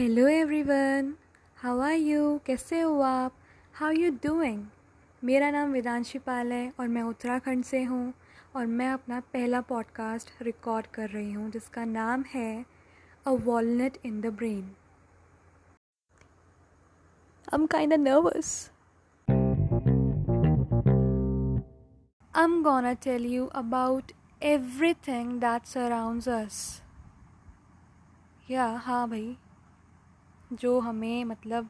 Hello everyone how are you कैसे हो आप? हाउ यू डूइंग मेरा नाम वेदांशी पाल है और मैं उत्तराखंड से हूँ और मैं अपना पहला पॉडकास्ट रिकॉर्ड कर रही हूँ जिसका नाम है a walnut in the brain I'm kinda nervous. I'm gonna tell you about everything that surrounds us. या हाँ भाई. जो हमें मतलब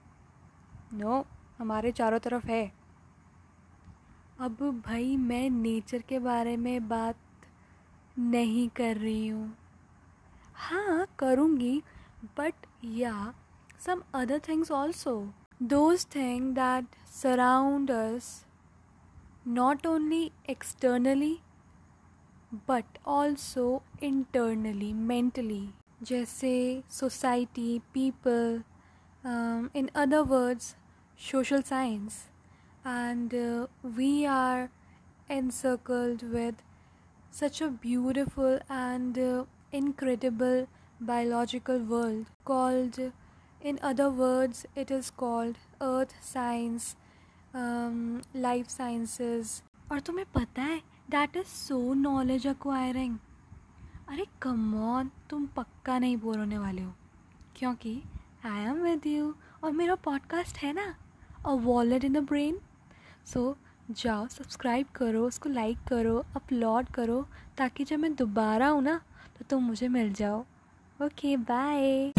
नो, हमारे चारों तरफ़ है। अब भाई मैं नेचर के बारे में बात नहीं कर रही हूँ। हाँ करूँगी बट या some other things also those thing that surround us not only externally, but also internally, mentally जैसे society people in other words social science and uh, we are encircled with such a beautiful and uh, incredible biological world called in other words it is called earth science um, life sciences और तुम्हें पता है that is so knowledge acquiring अरे come on तुम पक्का नहीं bore होने वाले हो क्योंकि आई एम विद यू और मेरा पॉडकास्ट है ना? A wallet in the brain so जाओ सब्सक्राइब करो, उसको लाइक करो अपलोड करो, ताकि जब मैं दोबारा हूँ ना तो तुम मुझे मिल जाओ। Okay bye